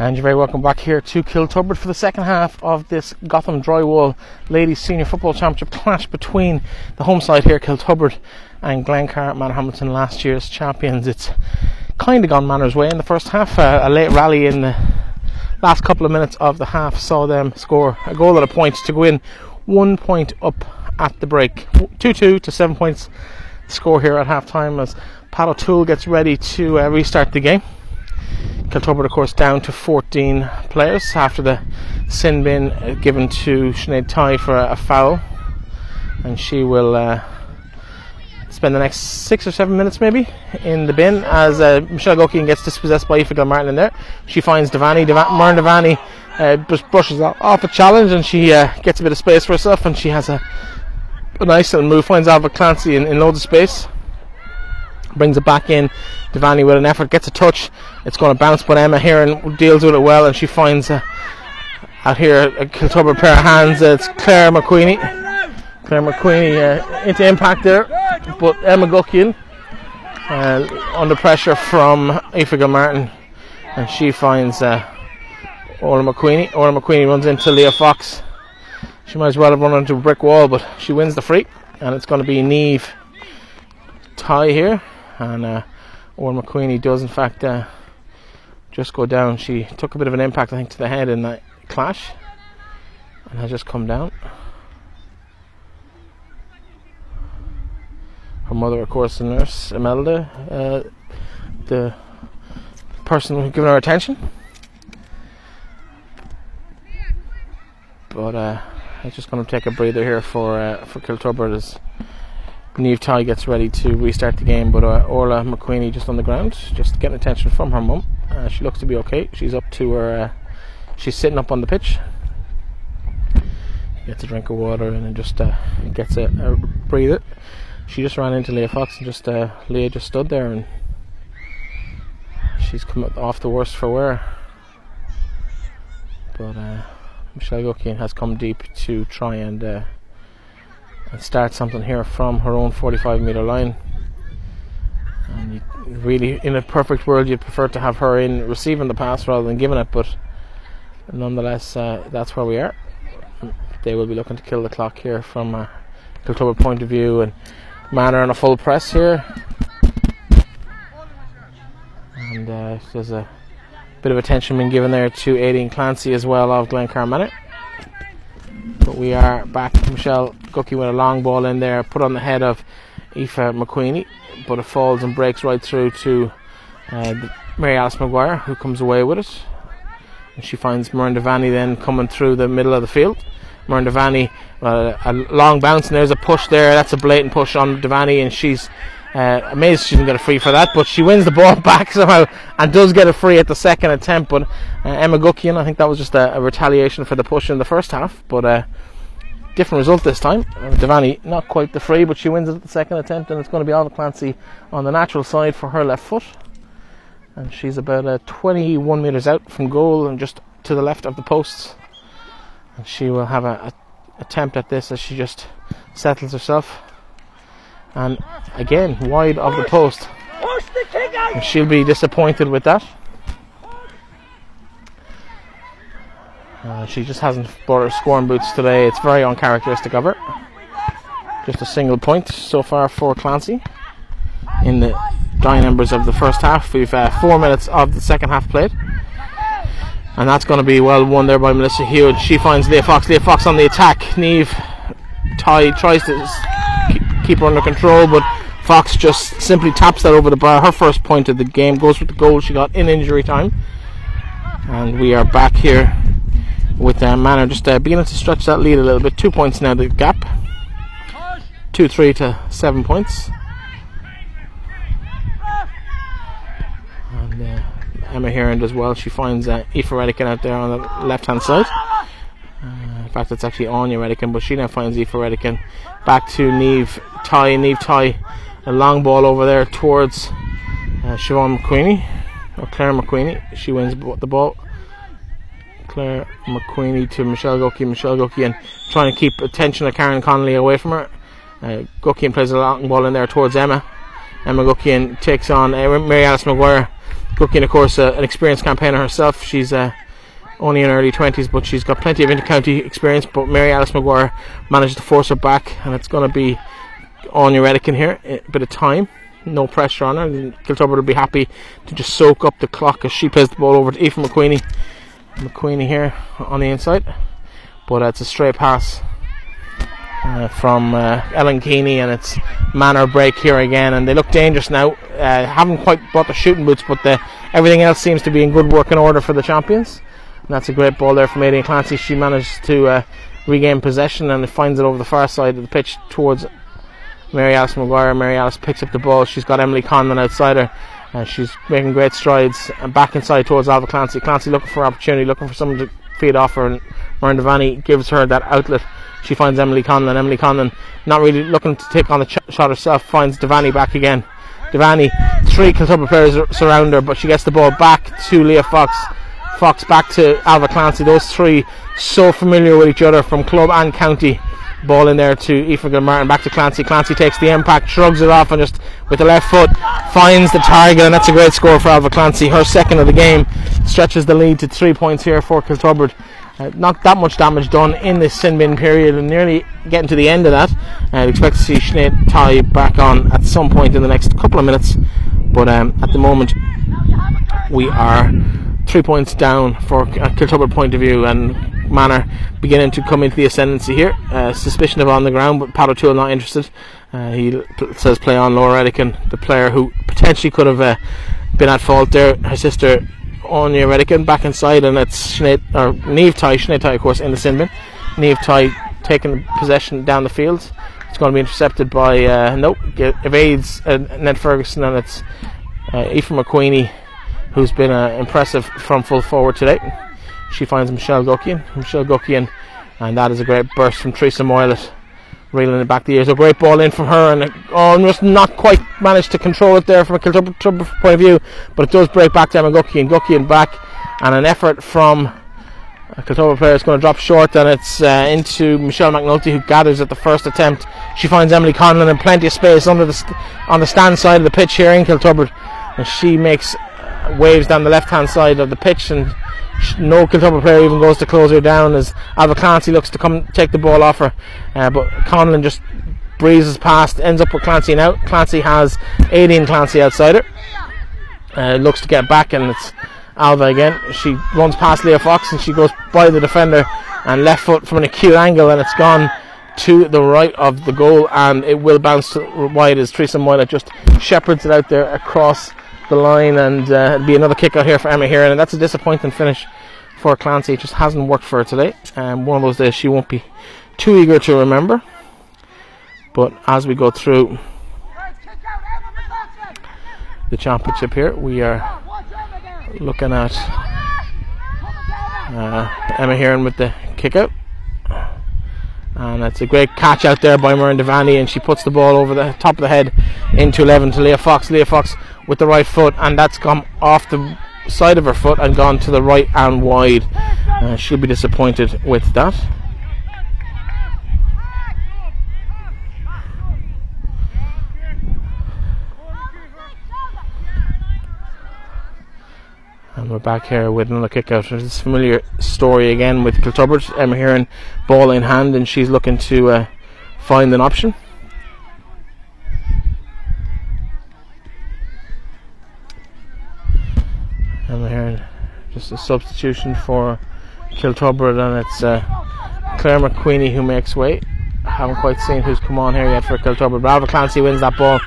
And you're very welcome back here to Kiltubrid for the second half of this Gotham Drywall Ladies Senior Football Championship clash between the home side here, Kiltubrid, and Glencar Manorhamilton, last year's champions. It's kind of gone Manor's way in the first half. Uh, a late rally in the last couple of minutes of the half saw them score a goal at a point to go in one point up at the break. 2 2 to 7 points score here at half time as Pat O'Toole gets ready to uh, restart the game. Kiltubrid, of course, down to 14 players after the sin bin uh, given to Sinead Tighe for a, a foul. And she will uh, spend the next six or seven minutes maybe in the bin as uh, Michelle Guckian gets dispossessed by Aoife Martin in there. She finds Devaney, Dev- Muireann Devaney uh, just brushes off a challenge and she uh, gets a bit of space for herself and she has a, a nice little move, finds Alva Clancy in, in loads of space brings it back in. Devaney with an effort gets a touch. It's going to bounce, but Emma Heron deals with it well, and she finds uh, out here a Kiltubrid pair of hands. It's Claire McQueenie. Claire McQueenie uh, into impact there, but Emma Guckian uh, under pressure from Aoife Martin, and she finds uh, Orla McQueenie. Orla McQueenie runs into Leah Fox. She might as well have run into a brick wall, but she wins the free, and it's going to be Neve Tighe here and uh, Owen McQueenie does in fact uh, just go down. She took a bit of an impact, I think, to the head in that clash, and has just come down. Her mother, of course, the nurse Imelda, uh, the person who's given her attention. But uh, I'm just going to take a breather here for uh, for Kiltubrid as Neve Tighe gets ready to restart the game, but uh, Orla McQueenie just on the ground, just getting attention from her mum. Uh, she looks to be okay. She's up to her. Uh, she's sitting up on the pitch. Gets a drink of water and then just uh, gets a, a breather. She just ran into Leah Fox and just uh, Leah just stood there and she's come off the worst for wear. But uh, Michelle Guckian has come deep to try and and start something here from her own 45 metre line. And you really, in a perfect world, you'd prefer to have her in receiving the pass rather than giving it, but nonetheless, uh, that's where we are. They will be looking to kill the clock here from a Kiltubrid point of view, and Manor on a full press here. And uh, there's a bit of attention being given there to Aileen Clancy as well of Glencar Manor. But we are back. Michelle Cookie with a long ball in there, put on the head of Aoife McQueenie, but it falls and breaks right through to uh, Mary Alice McGuire, who comes away with it. And she finds Miranda Vanny then coming through the middle of the field. Miranda Vanny, uh, a long bounce, and there's a push there. That's a blatant push on Devaney, and she's uh, amazed she didn't get a free for that, but she wins the ball back somehow and does get a free at the second attempt. But uh, Emma Guckian, I think that was just a, a, retaliation for the push in the first half. But uh, different result this time. Uh, Devaney not quite the free, but she wins it at the second attempt, and it's going to be Alva Clancy on the natural side for her left foot. And she's about uh, 21 metres out from goal and just to the left of the posts. And she will have a, a attempt at this as she just settles herself and again wide of the post. And she'll be disappointed with that. Uh, she just hasn't bought her scoring boots today. It's very uncharacteristic of her. Just a single point so far for Clancy in the dying embers of the first half. We've uh, four minutes of the second half played. And that's going to be well won there by Melissa Hewitt. She finds Leah Fox. Leah Fox on the attack. Neve Tighe tries to keep her under control, but Fox just simply taps that over the bar. Her first point of the game goes with the goal she got in injury time. And we are back here with uh, Manor just uh, beginning to stretch that lead a little bit. Two points now, the gap. 2 3 to 7 points. And uh, Emma Heron does well. She finds uh, Aoife Redican out there on the left hand side. In fact, it's actually Anya Redican, but she now finds Aoife Redican back to Neve Tighe. Neve Tighe, a long ball over there towards uh, Siobhan McQueenie or Claire McQueenie. She wins the ball. Claire McQueenie to Michelle Goki. Michelle Goki and trying to keep attention of Karen Connolly away from her. Uh, Guckian plays a long ball in there towards Emma. Emma Guckian takes on uh, Mary Alice McGuire. Guckian, of course, uh, an experienced campaigner herself. She's uh, only in her early 20s, but she's got plenty of inter-county experience. But Mary Alice McGuire managed to force her back, and it's going to be Anya Redican here. A bit of time, no pressure on her. Kilturbert will be happy to just soak up the clock as she plays the ball over to Aoife McQueenie. McQueenie here on the inside, but it's a straight pass uh, from uh, Ellen Keeney, and it's manner break here again. And they look dangerous now. Uh, haven't quite bought the shooting boots, but the, everything else seems to be in good working order for the champions. And that's a great ball there from Aidan Clancy. She managed to uh, regain possession and finds it over the far side of the pitch towards Mary Alice Maguire. Mary Alice picks up the ball. She's got Emily Conlon outside her. Uh, she's making great strides and back inside towards Alva Clancy. Clancy looking for opportunity, looking for someone to feed off her, and Muireann Devaney gives her that outlet she finds Emily Conlon. Emily Conlon, not really looking to take on the ch- shot herself, finds Devaney back again. Devaney, three Kiltubrid players surround her, but she gets the ball back to Leah Fox. Fox back to Alva Clancy. Those three so familiar with each other from club and county. Ball in there to Aoife Gilmartin, back to Clancy. Clancy takes the impact, shrugs it off, and just with the left foot finds the target, and that's a great score for Alva Clancy. Her second of the game stretches the lead to three points here for Kiltubrid. Uh, not that much damage done in this sin bin period and nearly getting to the end of that. Uh, I'd expect to see Sinead Tighe back on at some point in the next couple of minutes, but um, at the moment we are three points down for a Kiltubrid point of view and Manor beginning to come into the ascendancy here. Uh, suspicion of on the ground, but Pat O'Toole not interested. Uh, he p- says play on Laura Redican, the player who potentially could have uh, been at fault there. Her sister Anya Redican back inside, and it's Sinead, or Neve Tighe, Sinead Tighe, of course, in the sin bin. Neve Tighe taking possession down the field. It's going to be intercepted by, uh, nope, evades uh, Ned Ferguson, and it's uh, Aoife McQueenie, who's been uh, impressive from full forward today. She finds Michelle Guckian. Michelle Guckian, and that is a great burst from Teresa Moylet reeling it back the ears. A great ball in from her, and almost not quite managed to control it there from a point of view, but it does break back to Emma Guckian. Gucki back, and an effort from a Kiltubrid player is going to drop short, and it's uh, into Michelle McNulty who gathers at the first attempt. She finds Emily Conlon in plenty of space under the st- on the stand side of the pitch here in Kiltubrid, and she makes waves down the left hand side of the pitch and no Kiltubrid player even goes to close her down as Alva Clancy looks to come take the ball off her. Uh, but Conlon just breezes past, ends up with Clancy now. Clancy has Aileen Clancy outside her. Uh, looks to get back and it's Alva again. She runs past Leah Fox and she goes by the defender and left foot from an acute angle and it's gone to the right of the goal and it will bounce wide as Teresa Moylet just shepherds it out there across the line, and uh, it'll be another kick out here for Emma here, and that's a disappointing finish for Clancy. It just hasn't worked for her today. Um, one of those days she won't be too eager to remember. But as we go through the championship here, we are looking at uh, Emma Heron with the kick out. And it's a great catch out there by Muireann Devaney, and she puts the ball over the top of the head into 11 to Leah Fox. Leah Fox with the right foot, and that's come off the side of her foot and gone to the right and wide. Uh, she'll be disappointed with that. And we're back here with another kick out. There's this familiar story again with Kiltubrid. Emma Heron, ball in hand, and she's looking to uh, find an option. Emma Heron, just a substitution for Kiltubrid, and it's uh, Claire McQueenie who makes way. I haven't quite seen who's come on here yet for Kiltubrid, but Alva Clancy wins that ball,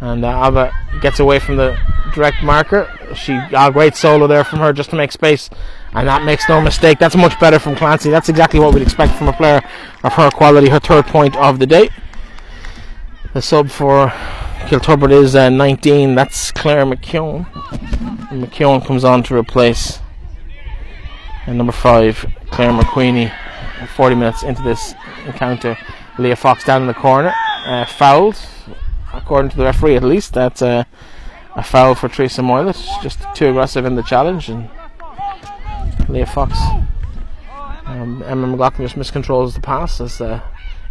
and uh, Alva gets away from the direct marker. She a great solo there from her just to make space, and that makes no mistake. That's much better from Clancy. That's exactly what we'd expect from a player of her quality. Her third point of the day. The sub for Kiltubrid is uh, 19. That's Claire McKeown. McKeown comes on to replace and number five Claire McQueenie. 40 minutes into this encounter, Leah Fox down in the corner, uh, fouled according to the referee at least. That's uh, a foul for Teresa Moylet. Just too aggressive in the challenge, and Leah Fox. Um, Emma McLaughlin just miscontrols the pass as uh,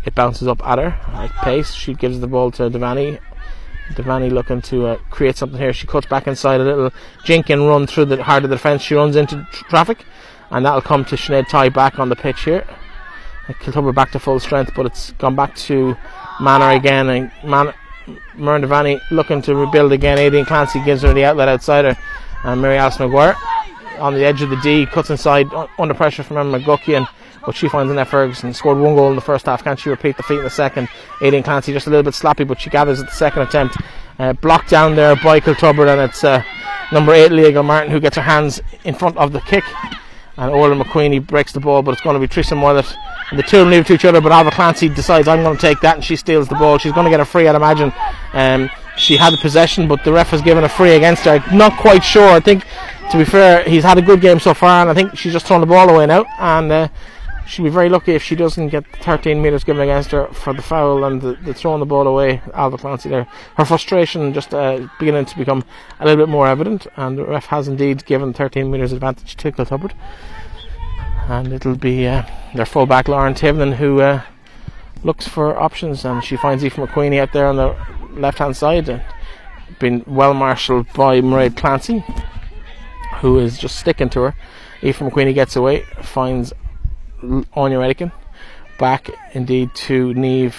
it bounces up at her at pace. She gives the ball to Devani. Devaney looking to uh, create something here. She cuts back inside a little jink and run through the heart of the defence. She runs into tr- traffic, and that'll come to Sinead Tighe back on the pitch here. Kiltubrid back to full strength, but it's gone back to Manor again. And Man- Muireann Devaney looking to rebuild again. Aidan Clancy gives her the outlet outside her. And Mary Alice Maguire on the edge of the D cuts inside under pressure from Emma McGuckian but she finds Annette Ferguson. Scored one goal in the first half. Can't she repeat the feat in the second? Aidan Clancy just a little bit slappy, but she gathers at the second attempt. Uh, blocked down there by Kiltubrid, and it's uh, number eight, Leah Martin, who gets her hands in front of the kick. And Orla McQueenie breaks the ball, but it's going to be Trisha Moylett. And the two of them leave to each other, but Alva Clancy decides, I'm going to take that, and she steals the ball. She's going to get a free, I'd imagine. Um, she had the possession, but the ref has given a free against her. Not quite sure. I think, to be fair, he's had a good game so far, and I think she's just thrown the ball away now. And uh, she'll be very lucky if she doesn't get 13 metres given against her for the foul and the, the throwing the ball away. Alva Clancy there. Her frustration just uh, beginning to become a little bit more evident, and the ref has indeed given 13 metres advantage to Kiltubrid. And it'll be uh, their fullback Lauren Tivnan who uh, looks for options, and she finds Aoife McQueenie out there on the left hand side, and been well marshalled by Mairead Clancy, who is just sticking to her. Aoife McQueenie gets away, finds Anya Redican. Back indeed to Neve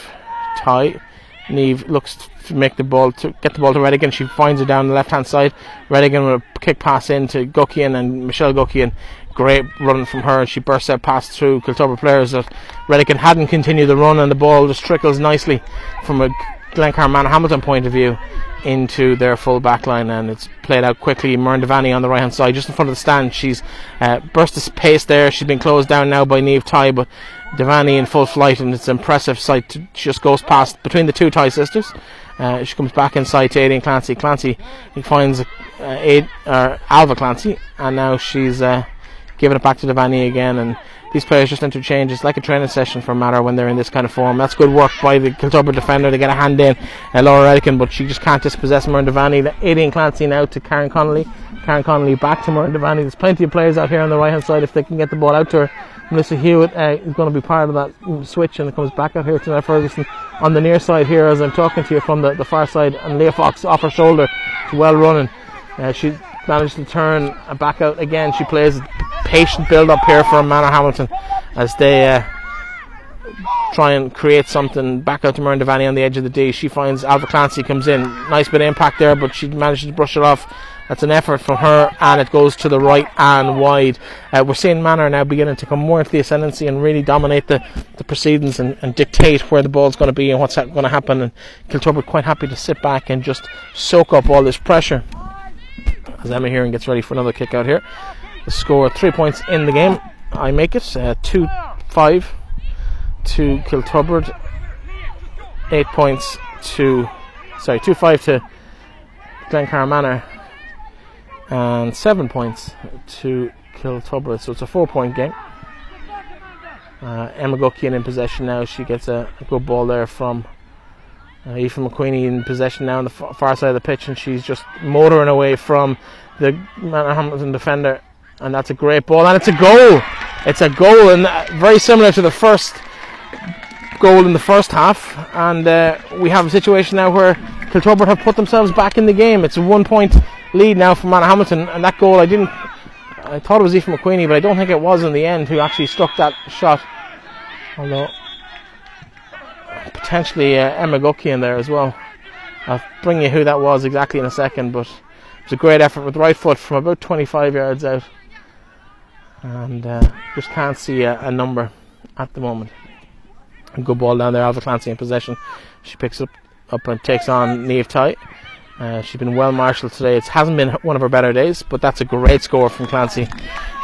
Tighe. Neve looks to make the ball to get the ball to Redican. She finds it down the left hand side. Redican with a kick pass in to Guckian and Michelle Guckian. Great run from her. She bursts out pass through Kiltubrid players that Redican hadn't continued the run and the ball just trickles nicely from a Glencar Hamilton point of view into their full back line and it's played out quickly. Muireann Devaney on the right hand side, just in front of the stand. She's uh, burst the pace there. She's been closed down now by Neve Tighe, but Devaney in full flight and it's an impressive sight. To, she just goes past between the two Tighe sisters. Uh, she comes back inside to Aidan Clancy. Clancy he finds uh, Aid, uh, Alva Clancy and now she's uh, giving it back to Devaney again and these players just interchange. It's like a training session for Matter when they're in this kind of form. That's good work by the Kiltubrid defender to get a hand in. Uh, Laura Redican, but she just can't dispossess Muireann Devaney. Aidan Clancy now to Karen Connolly. Karen Connolly back to Muireann Devaney. There's plenty of players out here on the right hand side if they can get the ball out to her. Melissa Hewitt uh, is going to be part of that switch and it comes back out here to Nell Ferguson on the near side here as I'm talking to you from the, the far side and Leah Fox off her shoulder. It's well running. Uh, she managed to turn back out again. She plays patient build up here for Manor Hamilton as they uh, try and create something back out to Muireann Devaney on the edge of the D. She finds Alva Clancy comes in. Nice bit of impact there, but she manages to brush it off. That's an effort from her, and it goes to the right and wide. Uh, we're seeing Manor now beginning to come more into the ascendancy and really dominate the, the proceedings and, and dictate where the ball's going to be and what's going to happen. And Kiltubrid quite happy to sit back and just soak up all this pressure. As Emma Heron gets ready for another kick out here. The score three points in the game. I make it uh, 2 5 to Kiltubrid, 8 points to, sorry, 2 5 to Glencar Manor, and 7 points to Kiltubrid. So it's a 4 point game. Uh, Emma Guckian in possession now. She gets a good ball there from uh, Aoife McQueenie in possession now on the far side of the pitch, and she's just motoring away from the Hamilton defender, and that's a great ball, and it's a goal. It's a goal, and uh, very similar to the first goal in the first half. And uh, we have a situation now where Kiltubrid have put themselves back in the game. It's a one-point lead now for Hamilton, and that goal I didn't. I thought it was Aoife McQueenie, but I don't think it was in the end who actually struck that shot. Although potentially uh, Emma Gucki in there as well. I'll bring you who that was exactly in a second, but it was a great effort with right foot from about 25 yards out. And uh, just can't see a, a, number at the moment. A good ball down there, Alva Clancy in possession. She picks up up and takes on Neve Tighe. Uh, she's been well marshalled today. It hasn't been one of her better days, but that's a great score from Clancy,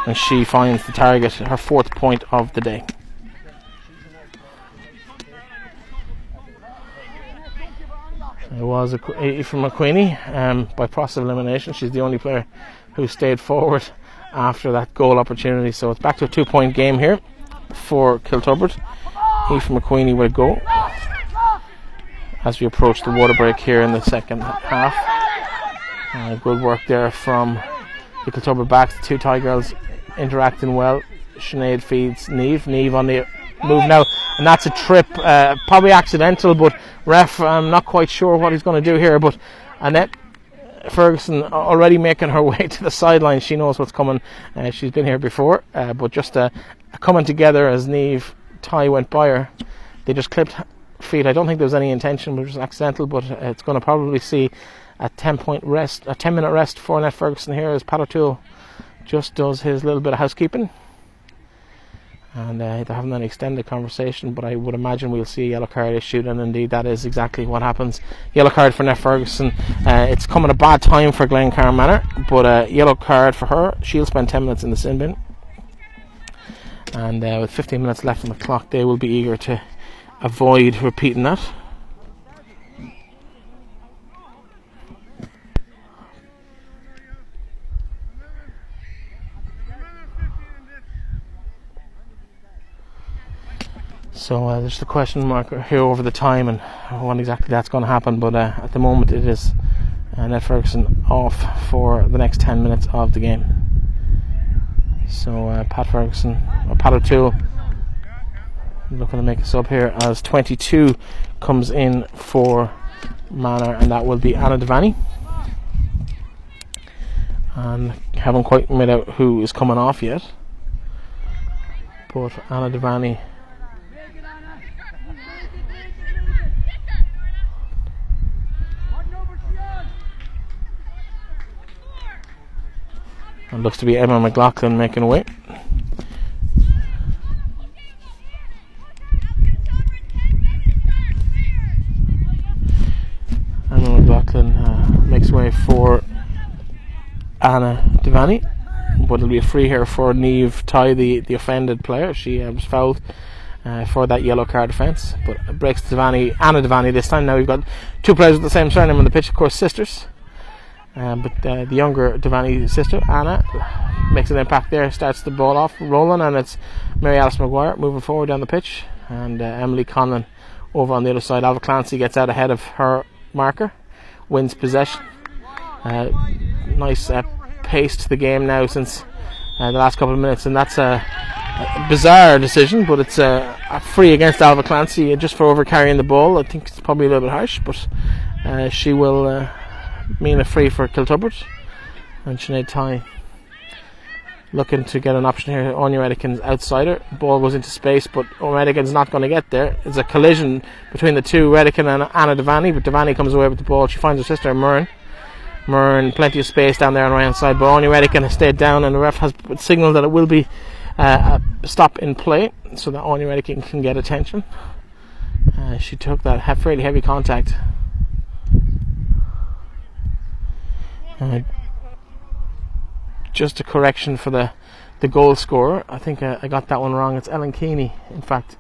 and she finds the target, her fourth point of the day. It was a, from McQueenie um, by process of elimination. She's the only player who stayed forward after that goal opportunity. So it's back to a two point game here for Kiltubrid. Aoife McQueenie will go as we approach the water break here in the second half. Uh, good work there from the Kiltubrid back. The two Tighe girls interacting well. Sinead feeds Neve. Neve on the move now, and that's a trip, uh, probably accidental, but ref, I'm not quite sure what he's going to do here. But Annette Ferguson already making her way to the sideline. She knows what's coming. Uh, she's been here before, uh, but just uh, coming together as Neve Tighe went by her. They just clipped feet. I don't think there was any intention, it was accidental, but it's going to probably see a 10 point rest, a 10 minute rest for Annette Ferguson here as Pat O'Toole just does his little bit of housekeeping and uh, they're having an extended conversation. But I would imagine we'll see a yellow card issued, and indeed that is exactly what happens. Yellow card for Neff Ferguson. Uh, it's coming a bad time for Glencar Manor, but a uh, yellow card for her. She'll spend 10 minutes in the sin bin, and uh, with 15 minutes left on the clock, they will be eager to avoid repeating that. So uh, there's the question mark here over the time and when exactly that's going to happen. But uh, at the moment, it is uh, Ned Ferguson off for the next 10 minutes of the game. So uh, Pat Ferguson, or Pat O'Toole, looking to make a sub here as 22 comes in for Manor, and that will be Anna Devaney. And haven't quite made out who is coming off yet. But Anna Devaney It looks to be Emma McLaughlin making away. Emma McLaughlin uh, makes way for Anna Devaney. But it'll be a free here for Neve Tighe, the, the offended player. She uh, was fouled uh, for that yellow card offence. But breaks Devaney, Anna Devaney this time. Now we've got two players with the same surname on the pitch, of course, sisters. Um, but uh, the younger Devaney sister, Anna, makes an impact there, starts the ball off rolling, and it's Mary Alice Maguire moving forward down the pitch, and uh, Emily Conlon over on the other side. Alva Clancy gets out ahead of her marker, wins possession. Uh, nice uh, pace to the game now since uh, the last couple of minutes, and that's a, a bizarre decision, but it's a, free against Alva Clancy just for over carrying the ball. I think it's probably a little bit harsh, but uh, she will mean a free for Kiltubrid. And Sinead Tighe looking to get an option here. Anya Redican's outsider. Ball goes into space, but Redican's not going to get there. It's a collision between the two, Redican and Anna Devaney, but Devaney comes away with the ball. She finds her sister, Muireann. Muireann, plenty of space down there on the right hand side, but Anya Redican has stayed down, and the ref has signalled that it will be uh, a stop in play so that Anya Redican can get attention. Uh, she took that fairly heavy contact Uh, just a correction for the the goal scorer. I think uh, I got that one wrong. It's Ellen Keeney, in fact,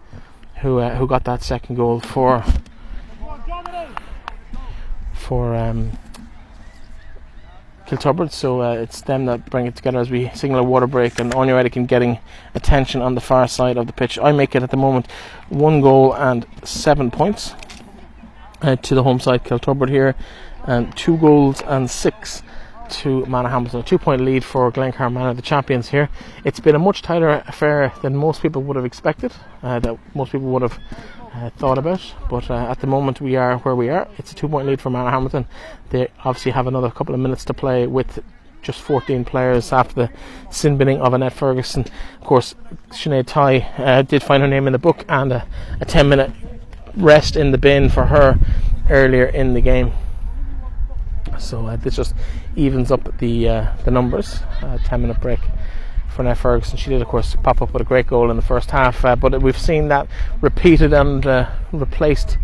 who uh, who got that second goal for for um, Kiltubrid. So uh, it's them that bring it together as we signal a water break, and Anya Redican getting attention on the far side of the pitch. I make it at the moment one goal and seven points uh, to the home side Kiltubrid here, and two goals and six to Hamilton, A two point lead for Glencar Manor, the champions here. It's been a much tighter affair than most people would have expected, uh, that most people would have uh, thought about. But uh, at the moment, we are where we are. It's a two point lead for Hamilton. They obviously have another couple of minutes to play with just 14 players after the sin binning of Annette Ferguson. Of course, Sinead Tighe uh, did find her name in the book and a, a 10 minute rest in the bin for her earlier in the game. So uh, this just evens up the uh, the numbers. Uh, Ten minute break for Neff Ferguson. She did, of course, pop up with a great goal in the first half, uh, but we've seen that repeated and uh, replaced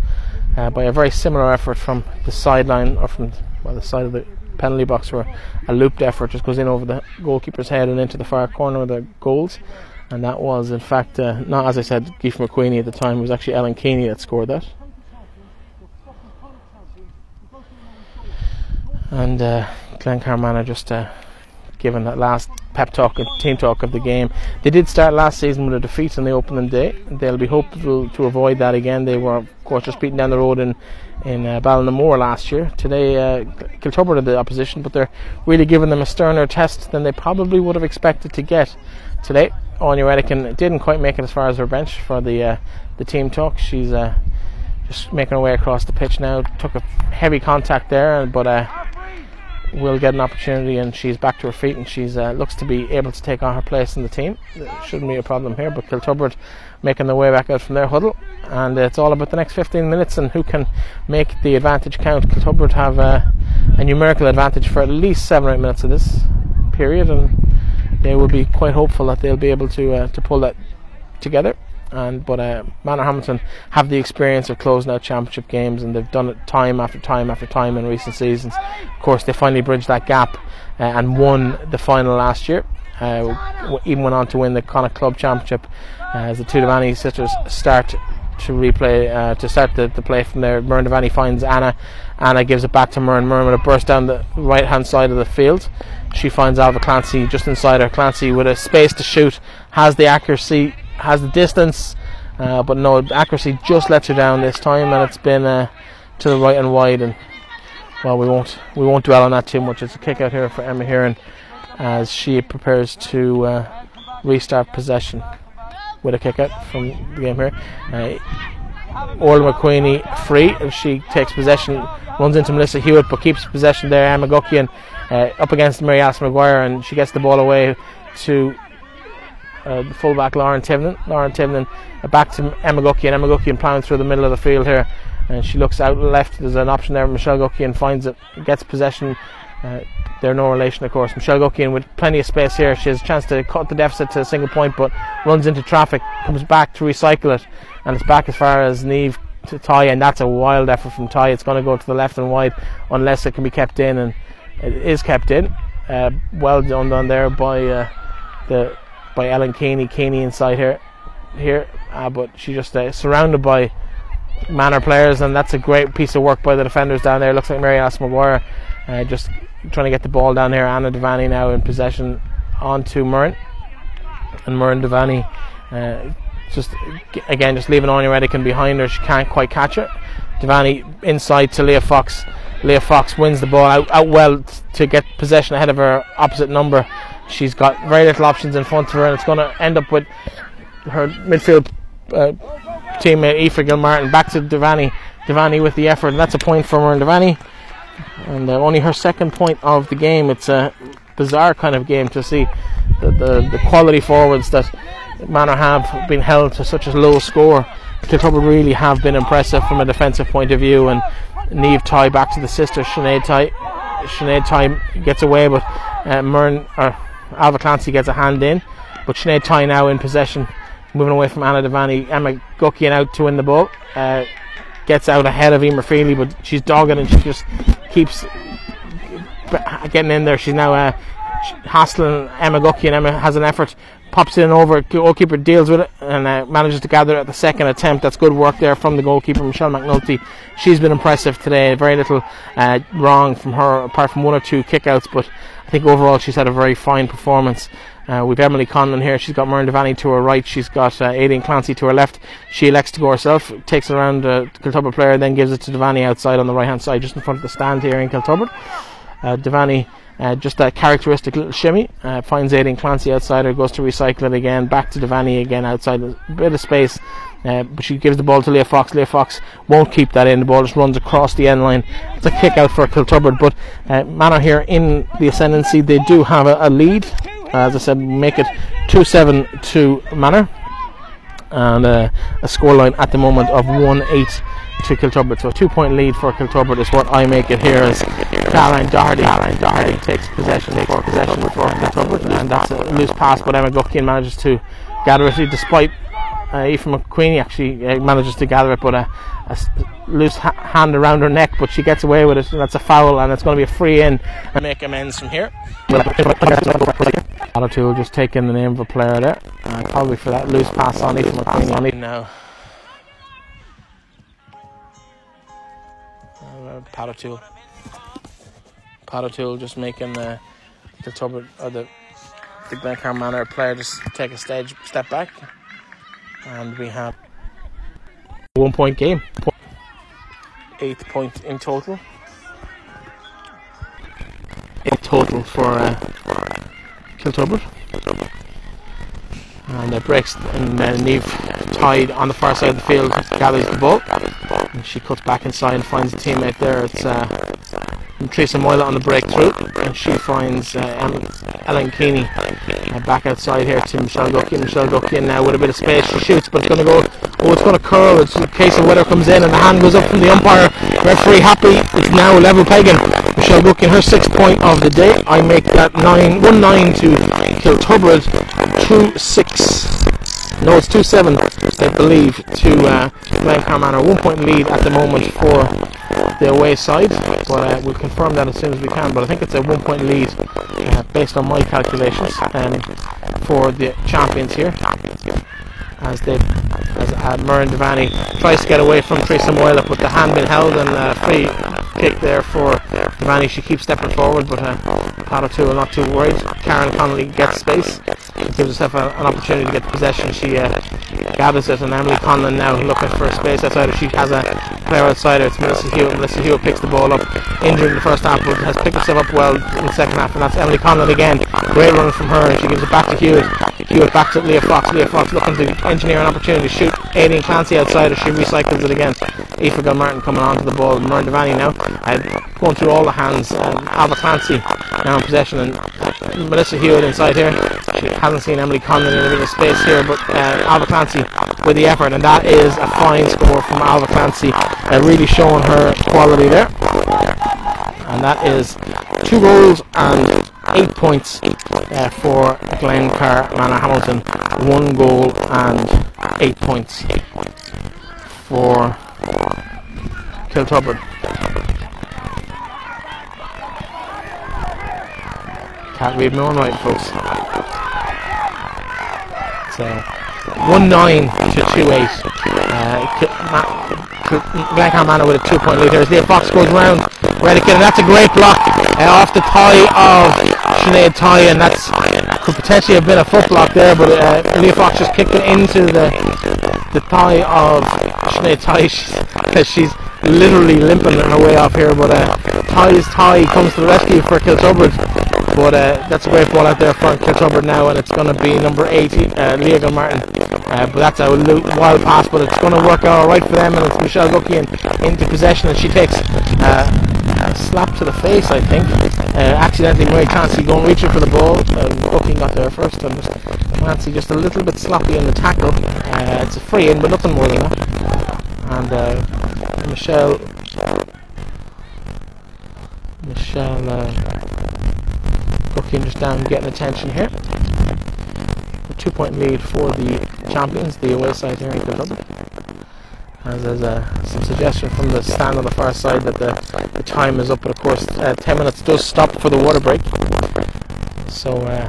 uh, by a very similar effort from the sideline or from well, the side of the penalty box, where a looped effort just goes in over the goalkeeper's head and into the far corner of the goals. And that was, in fact, not as I said, Geef McQueenie at the time. It was actually Ellen Keeney that scored that. And uh, Glencar just uh, given that last pep talk and team talk of the game. They did start last season with a defeat on the opening day. They'll be hopeful to avoid that again. They were, of course, just beaten down the road in in uh, Ballinamore last year. Today, uh, Kiltubrid are the opposition, but they're really giving them a sterner test than they probably would have expected to get today. Anya Redican didn't quite make it as far as her bench for the uh, the team talk. She's uh, just making her way across the pitch now. Took a heavy contact there, but uh, will get an opportunity, and she's back to her feet, and she's uh, looks to be able to take on her place in the team. shouldn't be a problem here. But Kiltubrid making their way back out from their huddle, and it's all about the next 15 minutes and who can make the advantage count. Kiltubrid have a, a numerical advantage for at least seven or eight minutes of this period, and they will be quite hopeful that they'll be able to uh, to pull that together and but uh, Manorhamilton have the experience of closing out championship games, and they've done it time after time after time in recent seasons. Of course, they finally bridged that gap uh, and won the final last year. Uh, even went on to win the Connacht Club Championship uh, as the two sisters start to replay uh, to start the, the play from there. Muireann Devaney finds Anna. Anna gives it back to Muireann. Muireann with a burst down the right hand side of the field. She finds Alva Clancy just inside her. Clancy with a space to shoot has the accuracy has the distance, uh, but no accuracy just lets her down this time, and it's been uh, to the right and wide. And well, we won't we won't dwell on that too much. It's a kick out here for Emma Heron as she prepares to uh, restart possession with a kick out from the game here. Uh, Orla McQueenie free she takes possession, runs into Melissa Hewitt, but keeps possession there. Emma Guckian uh, up against Mary Alice McGuire, and she gets the ball away to uh, fullback Lauren Tivnan. Lauren Tivnan uh, back to Emma Guckian. Emma Guckian plowing through the middle of the field here. And she looks out left. There's an option there. Michelle Guckian finds it, gets possession. Uh, they're no relation, of course. Michelle Guckian with plenty of space here. She has a chance to cut the deficit to a single point, but runs into traffic, comes back to recycle it, and it's back as far as Neve to Tighe, and that's a wild effort from Tighe. It's going to go to the left and wide unless it can be kept in, and it is kept in. Uh, well done, done there by uh, the by Ellen Caney. Caney inside here, here, uh, but she's just uh, surrounded by Manor players, and that's a great piece of work by the defenders down there. Looks like Mary Alice McGuire uh, just trying to get the ball down here. Anna Devaney now in possession onto Muireann, and Muireann Devaney uh, just again just leaving Anya Redican behind her. She can't quite catch it. Devaney inside to Leah Fox. Leah Fox wins the ball out, out well to get possession ahead of her opposite number she's got very little options in front of her, and it's going to end up with her midfield uh, teammate Aoife Gilmartin back to Devaney. Devaney with the effort, and that's a point from her and Devaney. And uh, only her second point of the game. It's a bizarre kind of game to see the, the, the quality forwards that Manor have been held to such a low score. Kiltubrid really have been impressive from a defensive point of view, and Neve Tighe back to the sister Sinead Tighe. Sinead Tighe gets away, but uh, or Alva Clancy gets a hand in, but Sinead Tighe now in possession, moving away from Anna Devaney. Emma Guckian out to win the ball. Uh, gets out ahead of Emer Feely, but she's dogging and she just keeps getting in there. She's now uh, hassling Emma Guckian. Emma has an effort, pops in over. Goalkeeper deals with it and uh, manages to gather it at the second attempt. That's good work there from the goalkeeper Michelle McNulty. She's been impressive today. Very little uh, wrong from her, apart from one or two kickouts, but I think overall she's had a very fine performance. Uh, we've Emily Conlon here. She's got Muireann Devaney to her right. She's got uh, Aileen Clancy to her left. She elects to go herself, takes it around uh, Kiltubrid player, then gives it to Devaney outside on the right hand side, just in front of the stand here in Kiltubrid. Uh, Devaney, uh, just that characteristic little shimmy, uh, finds Aileen Clancy outside her, goes to recycle it again, back to Devaney again outside, a bit of space. Uh, but she gives the ball to Leah Fox. Leah Fox won't keep that in. The ball just runs across the end line. It's a kick out for Kiltubrid. But uh, Manor here in the ascendancy, they do have a, a lead. As I said, make it 2 7 to Manor. And uh, a scoreline at the moment of 1 8 to Kiltubrid. So a two point lead for Kiltubrid is what I make it here as Caroline Doherty, Caroline Doherty takes possession for possession for Kiltubrid. And that's a loose pass, but Emma Guckian manages to gather it despite uh, Aoife McQueenie actually uh, manages to gather it, but a, a loose ha- hand around her neck, but she gets away with it. And that's a foul, and it's going to be a free in and make amends from here. O'Toole just taking the name of a player there, uh, probably for that loose pass on Aoife McQueenie. On it now. Uh. Pat O'Toole just making the the Tubbard or the the Glencar Manor player just take a stage step back and we have one point game eighth point in total in total for uh, Kiltubrid and it breaks and uh, Neve tied on the far side of the field gathers the ball and she cuts back inside and finds a teammate there. It's uh, Teresa Moyla on the breakthrough and she finds uh, Ellen Keeney uh, back outside here to Michelle Guckian Michelle Guckian now with a bit of space. She shoots but it's going to go oh it's going to curl. It's a case of weather comes in and the hand goes up from the umpire. Referee happy. It's now level pegging. Michelle Guckian her sixth point of the day. I make that 9 1-9 to Kiltubrid 2-6 no it's 2-7 I believe to uh, Glencar Manor one point lead at the moment for the away side but uh, we'll confirm that as soon as we can but I think it's a one point lead uh, based on my calculations um, for the champions here. As they as uh, Muireann Devaney tries to get away from Teresa Moyla but the hand been held and uh, free kick there for Devaney she keeps stepping forward but uh, Pat O'Toole not too worried. Karen Connolly gets space. Gives herself a, an opportunity to get the possession. She uh, gathers it and Emily Conlon now looking for a space. Outside she has a player outside her it's Melissa Hewitt Melissa Hewitt picks the ball up injured in the first half but has picked herself up well in the second half and that's Emily Conlon again. Great run from her and she gives it back to Hewitt Hewitt back to Leah Fox. Leah Fox looking to engineer an opportunity to shoot. Aileen Clancy outside she recycles it again. Aoife Gilmartin coming onto the ball. Muireann Devaney now uh, going through all the hands um, Alva Clancy now in possession and Melissa Hewitt inside here. She hasn't seen Emily Conlon in a bit of space here but uh, Clancy with the effort and that is a fine score from Alva Clancy uh, really showing her quality there. And that is two goals and eight points uh, for Glencar Manor Hamilton. One goal and eight points for Kiltubrid can't read my own right folks. So 1-9 to 2-8 uh, Glencar Manor with a two point lead here as Leah Fox goes round. Redican and that's a great block uh, off the tie of Sinead Tighe and that's could potentially have been a foot block there but uh, Leah Fox just kicked it into the the thigh of Sinead Tighe because she's literally limping her way off here but uh, Tighe's tie comes to the rescue for Kiltubrid but uh, that's a great ball out there for Kiltubrid now and it's going to be number 80 uh, Gilmartin uh, but that's a wild pass but it's going to work out alright for them and it's Michelle Guckian into possession and she takes uh, a slap to the face, I think. Uh, accidentally, Mary Clancy going reaching for the ball. Uh, got there first, and Clancy just a little bit sloppy in the tackle. Uh, it's a free in, but nothing more than that. And Michelle, Michelle Booking just down getting attention here. A two-point lead for the champions, the away side here in Kildublin as there's uh, some suggestion from the stand on the far side that the, the time is up but of course uh, 10 minutes does stop for the water break. So uh,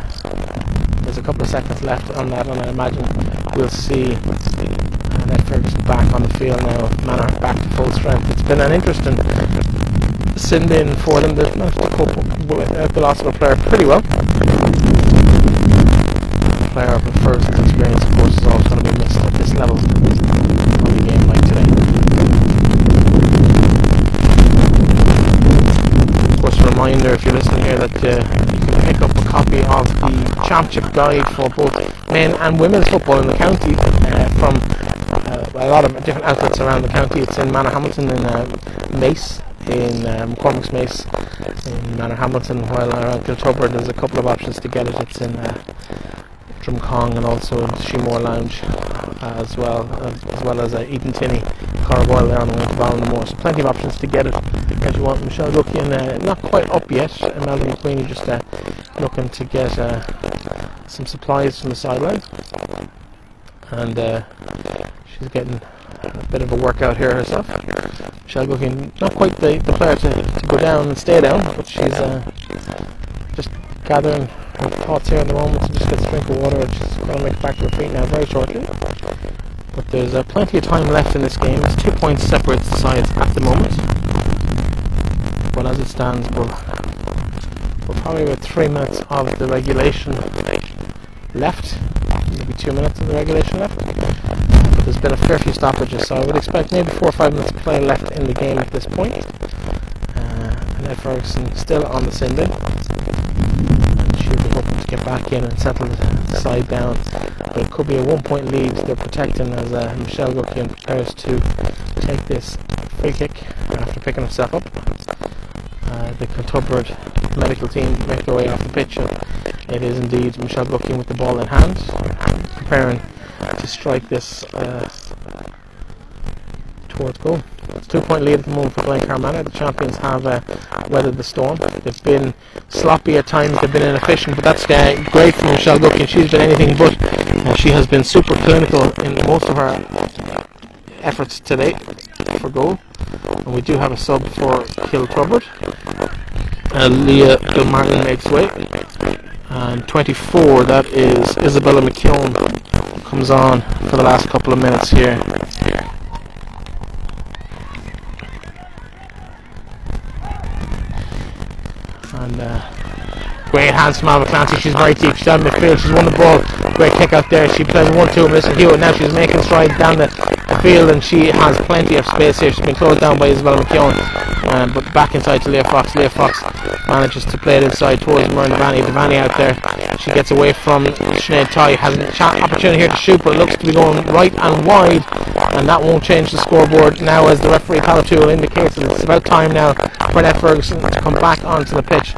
there's a couple of seconds left on that and I imagine we'll see Ned Ferguson back on the field now. Manor back to full strength. It's been an interesting send in for them the of a player pretty well player of the first experience of course is always going to be missed at this level on the game like today. Of course, a reminder if you're listening here that uh, you can pick up a copy of the championship guide for both men and women's football in the county uh, from uh, a lot of different outlets around the county. It's in Manorhamilton in uh, Mace in um, Cormac's Mace in Manor Hamilton while around Kiltubrid there's a couple of options to get it. It's in uh, Drumcong and also in Sheemore Lounge uh, as well, uh, as well as uh, Eden Tinney, Carboyle there on the way to Ballinamore. So plenty of options to get it as you want. Michelle looking uh, not quite up yet. Uh, Melanie McQueenie just uh, looking to get uh, some supplies from the sidelines, and uh, she's getting a bit of a workout here herself. Looking not quite the, the player to, to go down and stay down, but she's uh, just gathering her thoughts here in the moment to just get a drink of water. She's going to make back to her feet now very shortly. But there's uh, plenty of time left in this game. It's two points separates the sides at the moment. But as it stands, we're, we're probably about three minutes of the regulation left. Maybe two minutes of the regulation left. There's been a fair few stoppages, so I would expect maybe four or five minutes of play left in the game at this point. Uh, and Ed Ferguson still on the sin bin. And she'll be hoping to get back in and settle the side down. But it could be a one point lead they're protecting as uh, Michelle Guckian prepares to take this free kick after picking herself up. Uh, the Kiltubrid medical team make their way off the pitch. It is indeed Michelle Guckian with the ball in hand, preparing to strike this uh, towards goal. It's two point lead at the moment for Glencar Manor. The champions have uh, weathered the storm. They've been sloppy at times, they've been inefficient, but that's uh, great for Michelle Guckian. She's been anything but. She has been super clinical in most of her efforts today for goal. And we do have a sub for Kiltubrid. Uh, Leah Gilmartin makes way. And 24, that is Isabella McKeown, comes on for the last couple of minutes here. And uh, great hands from Alva Clancy. She's very deep. She's down midfield. She's won the ball. Great kick out there. She plays one two Mr. Hewitt. Now she's making strides down the field and she has plenty of space here. She's been closed down by Isabella McKeown. Um, but back inside to Leah Fox. Leah Fox manages to play it inside towards Muireann Devaney. Devaney out there. She gets away from Sinead Tighe. Has an opportunity here to shoot, but looks to be going right and wide. And that won't change the scoreboard now as the referee Pat O'Toole indicates that it's about time now for Annette Ferguson to come back onto the pitch.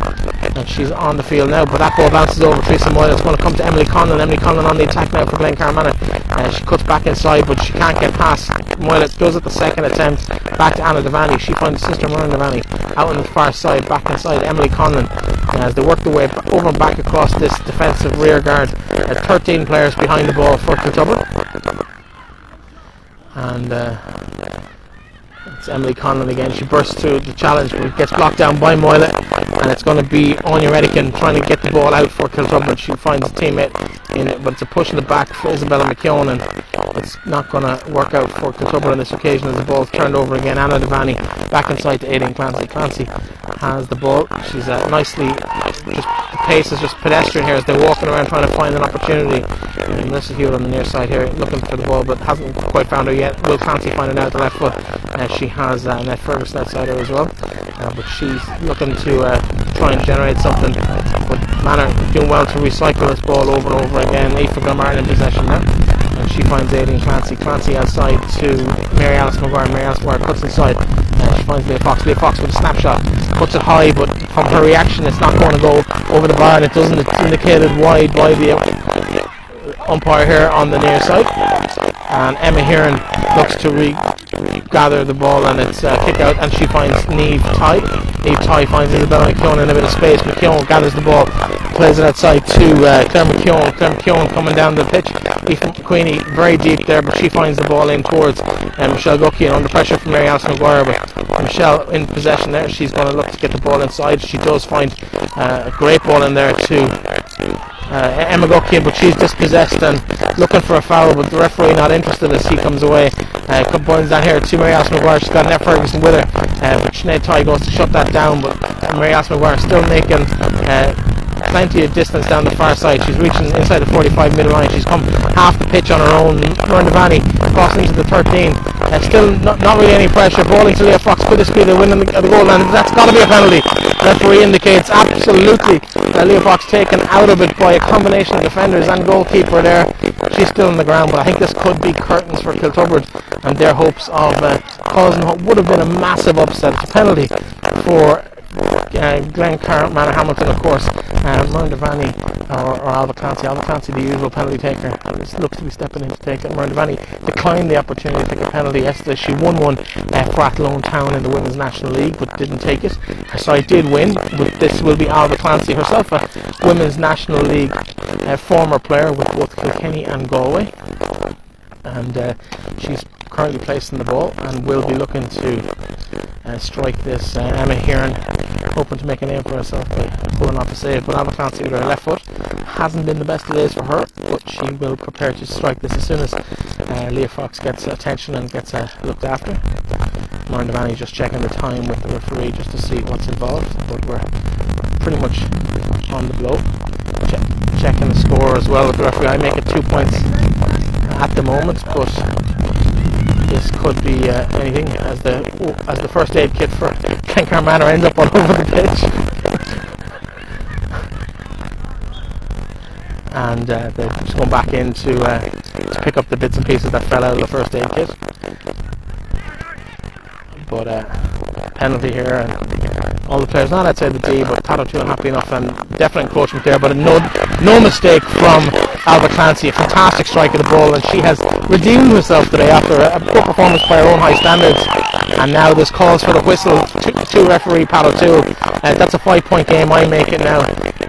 And she's on the field now, but that ball bounces over Teresa Moyle. It's going to come to Emily Conlon. Emily Conlon on the attack now for Glencar Manor. Uh, she cuts back inside, but she can't get past Moyle. Does it the second attempt. Back to Anna Devaney. She finds sister Miranda Devaney out on the far side, back inside Emily Conlon. As they work their way over and back across this defensive rear guard. Uh, 13 players behind the ball for Kiltubrid. And uh, it's Emily Conlon again. She bursts through the challenge, but gets blocked down by Moyle. And it's going to be Anya Redican trying to get the ball out for Kiltubrid. She finds a teammate in it, but it's a push in the back for Isabella McKeown. And it's not going to work out for Kiltubrid on this occasion as the ball's turned over again. Anna Devaney back inside to Aidan Clancy. Clancy has the ball. She's uh, nicely, just the pace is just pedestrian here as they're walking around trying to find an opportunity. And Melissa Hewitt on the near side here looking for the ball, but hasn't quite found her yet. Will Clancy find it out the left foot? Uh, she has uh, Annette Ferguson outside her as well, uh, but she's looking to uh, try and generate something. But Manor doing well to recycle this ball over and over again. Aoife Gilmartin in possession now. And she finds Aidan Clancy. Clancy outside to Mary Alice McGuire. Mary Alice McGuire cuts inside. And she finds Leah Fox. Leah Fox with a snapshot. Puts it high, but from her reaction, it's not going to go over the bar. And it doesn't. It's indicated wide by the umpire here on the near side. And Emma Heron looks to regather the ball and it's a kick out and she finds Neve Tighe. Neve Tighe finds Isabella McKeown in a bit of space. McKeown gathers the ball, plays it outside to uh, Claire McKeown. Claire McKeown coming down the pitch. Queenie very deep there, but she finds the ball in towards uh, Michelle Guckian under pressure from Mary Alice McGuire. But Michelle in possession there. She's going to look to get the ball inside. She does find uh, a great ball in there to uh, Emma Guckian, but she's dispossessed and looking for a foul, but the referee not interested as he comes away. Uh, couple points down here to Mary Alice McGuire. She's got Annette Ferguson with her, uh, but Sinead Tighe goes to shut that down, but Mary Alice McGuire still making uh, plenty of distance down the far side. She's reaching inside the 45 minute line. She's come half the pitch on her own. Devaney crossing into the 13. Uh, still not, not really any pressure. Balling to Leah Fox. Could this be the win of the, the goal line? That's got to be a penalty. Referee indicates absolutely that Leah Fox taken out of it by a combination of defenders and goalkeeper there. She's still on the ground, but I think this could be curtains for Kiltubrid and their hopes of uh, causing what would have been a massive upset. It's a penalty for uh, Glencar, Manorhamilton, of course, uh, Muireann or, or Alva Clancy. Clancy, the usual penalty taker, looks to be stepping in to take it. Muireann Devaney declined the opportunity to take a penalty yesterday. She won one uh, for Athlone Town in the Women's National League, but didn't take it. Her side did win, but this will be Alva Clancy herself, a Women's National League uh, former player with both Kilkenny and Galway. And uh, she's currently placing the ball and will be looking to strike this. Uh, Emma Heron hoping to make a name for herself by pulling off a save, but Alva Clancy with her left foot hasn't been the best of days for her, but she will prepare to strike this as soon as uh, Leah Fox gets attention and gets uh, looked after. Lauren Devaney just checking the time with the referee just to see what's involved, but we're pretty much on the blow. Che- checking the score as well with the referee. I make it two points at the moment, but this could be uh, anything as the as the first aid kit for Glencar Manor ends up all over the pitch. and uh, they're just going back in to, uh, to pick up the bits and pieces that fell out of the first aid kit. But uh, penalty here, and all the players not outside the D, but Pat O'Toole happy enough, and definite encroachment there, but no no mistake from Alva Clancy, a fantastic strike of the ball, and she has redeemed herself today after a, poor performance by her own high standards. And now this calls for the whistle to, to referee Pat O'Toole. Uh, that's a five point game. I make it now.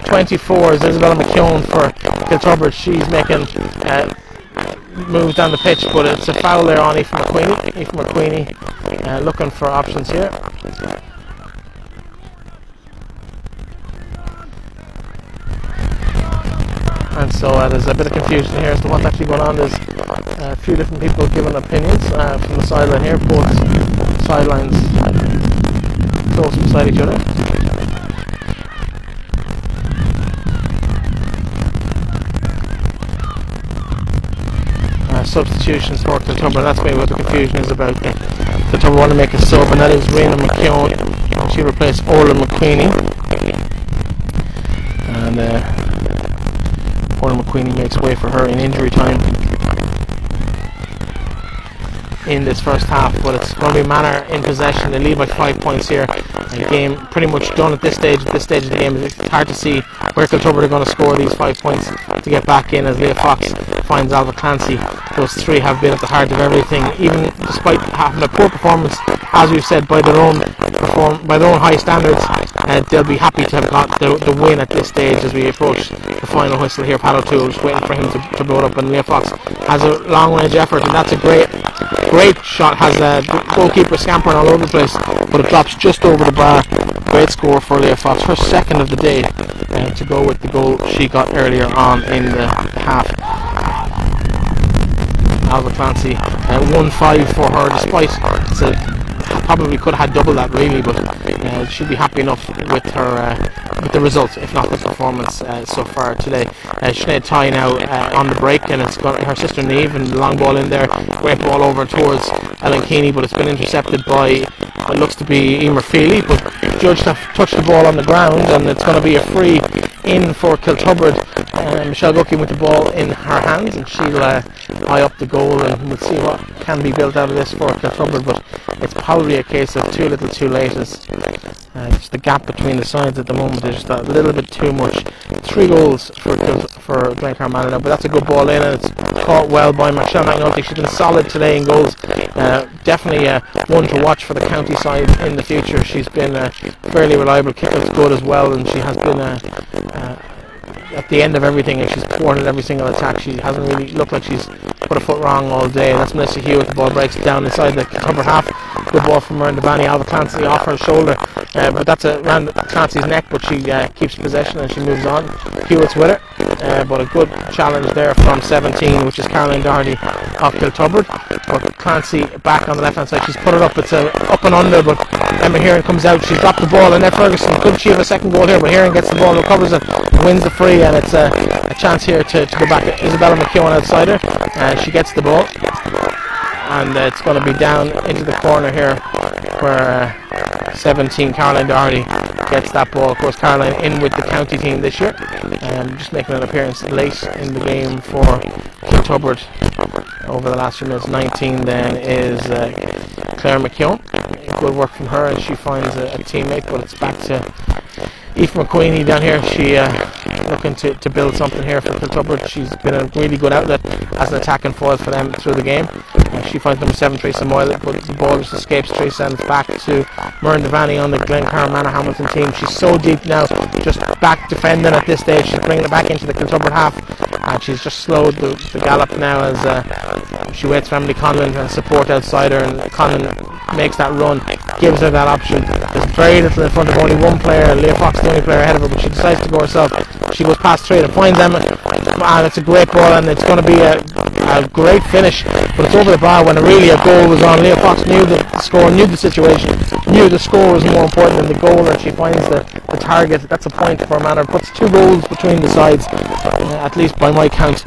24 is Isabella McKeown for Kiltubrid. She's making uh, moves down the pitch, but it's a foul there on Aoife McQueenie. Aoife McQueenie uh, looking for options here. And so uh, there's a bit of confusion here as to what's actually going on. There's uh, a few different people giving opinions uh, from the sideline here. Both sidelines close beside each other. substitutions for the Kiltubrid. That's maybe what the confusion is about. The Kiltubrid want to make a sub, and that is Raina McKeown. She replaced Orla McQueenie. And uh, Orla McQueenie makes way for her in injury time in this first half, but it's going to be Manor in possession. They lead by five points here. The game pretty much done at this stage. At this stage of the game, it's hard to see where Kiltubrid are going to score these five points to get back in as Leah Fox finds Alva Clancy. Those three have been at the heart of everything, even despite having a poor performance, as we've said, by their own perform by their own high standards. Uh, they'll be happy to have got the, the win at this stage as we approach the final whistle here. Pat O'Toole waiting for him to, to blow it up, and Leah Fox has a long range effort, and that's a great great shot. Has a goalkeeper scampering all over the place, but it drops just over the bar. Great score for Leah Fox, her second of the day, uh, to go with the goal she got earlier on in the half. Alva Clancy, uh, 1-5 for her, despite a probably could have had double that really, but uh, she'll be happy enough with her uh, with the result, if not the performance uh, so far today. Uh, Sinead Tighe now uh, on the break, and it's got her sister Neve, and long ball in there, great ball over towards Ellen Keeney, but it's been intercepted by what looks to be Emer Feely, but judged to touched the ball on the ground, and it's going to be a free in for Kiltubrid. Uh, Michelle Guckian with the ball in her hands, and she'll uh, eye up the goal, and we'll see what can be built out of this for Kiltubrid. But it's probably a case of too little, too late. As uh, just the gap between the sides at the moment is just a little bit too much. Three goals for for now, but that's a good ball in, and it's caught well by Michelle McNulty. She's been solid today in goals. Uh, definitely uh, one to watch for the county side in the future. She's been fairly reliable kicker's good as well, and she has been at the end of everything, and she's thwarted every single attack. She hasn't really looked like she's put a foot wrong all day. That's Melissa Hewitt. The ball breaks down inside the cover half. Good ball from her Miranda Bani. Alva Clancy off her shoulder, uh, but that's around Clancy's neck. But she uh, keeps possession and she moves on. Hewitt's with it, uh, but a good challenge there from 17, which is Caroline Doherty of Kiltubrid. But Clancy back on the left hand side. She's put it up. It's a up and under, but Emma Heron comes out. She's dropped the ball, and then Ferguson could she have a second goal here? But Heron gets the ball, recovers it, wins the free, and it's a, a chance here to, to go back. Isabella McKeown outsider. Uh, she gets the ball and uh, it's going to be down into the corner here where uh, 17 Caroline Doherty gets that ball. Of course, Caroline in with the county team this year, um, just making an appearance late in the game for Kiltubrid over the last few minutes. 19 then is uh, Claire McKeown. Good work from her, and she finds a, a teammate, but it's back to Aoife McQueenie down here. She uh, looking to, to build something here for Kiltubrid. She's been a really good outlet as an attacking foil for them through the game. Uh, she finds number 7 Teresa Moyle, but the ball just escapes Teresa and back to Muireann Devaney on the Glencar Manorhamilton team. She's so deep now, just back defending at this stage. She's bringing it back into the Kiltubrid half and she's just slowed the, the gallop now as uh, she waits for Emily Conlon and support outside her and Conlon makes that run, gives her that option. There's very little in front of only one player, Leah Fox only player ahead of her, but she decides to go herself. She goes past three and finds Emma and it's a great ball and it's going to be a, a great finish but it's over the bar when really a goal was on. Leah Fox knew the score, knew the situation, knew the score was more important than the goal and she finds the, the target. That's a point for Manor. Puts two goals between the sides, uh, at least by my count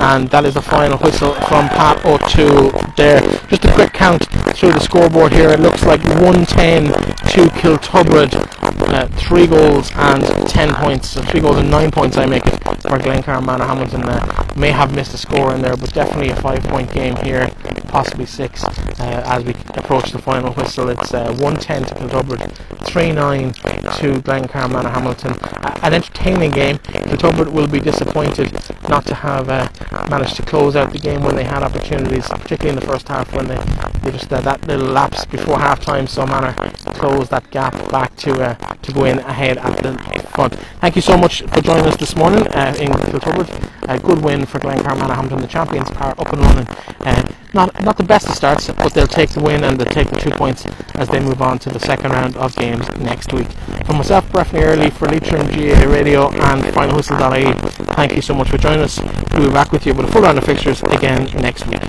and that is the final whistle from Pat O'Toole there. Just a quick count through the scoreboard here. It looks like 110 to Kiltubrid uh, three goals and ten points, so three goals and nine points. I make it for Glencar Manorhamilton. Uh, may have missed a score in there, but definitely a five-point game here, possibly six uh, as we approach the final whistle. It's uh, 110 to Kiltubrid, 3-9 to Glencar Manorhamilton. an entertaining game. Kiltubrid will be disappointed not to have uh, managed to close out the game when they had opportunities, particularly in the first half when they, they just uh, that little lapse before half time. So Manor closed that gap back to uh, to go in ahead at the front. Thank you so much for joining us this morning uh, in Kiltubrid. A good win for Glencar Manorhamilton. The champions are up and running. Uh, not not the best of starts, but they'll take the win and they'll take the two points as they move on to the second round of games next week. For myself, Breifne Earley, for Leitrim GAA Radio and FinalWhistle.ie, thank you so much for joining us. We'll be back with you with a full round of fixtures again next week.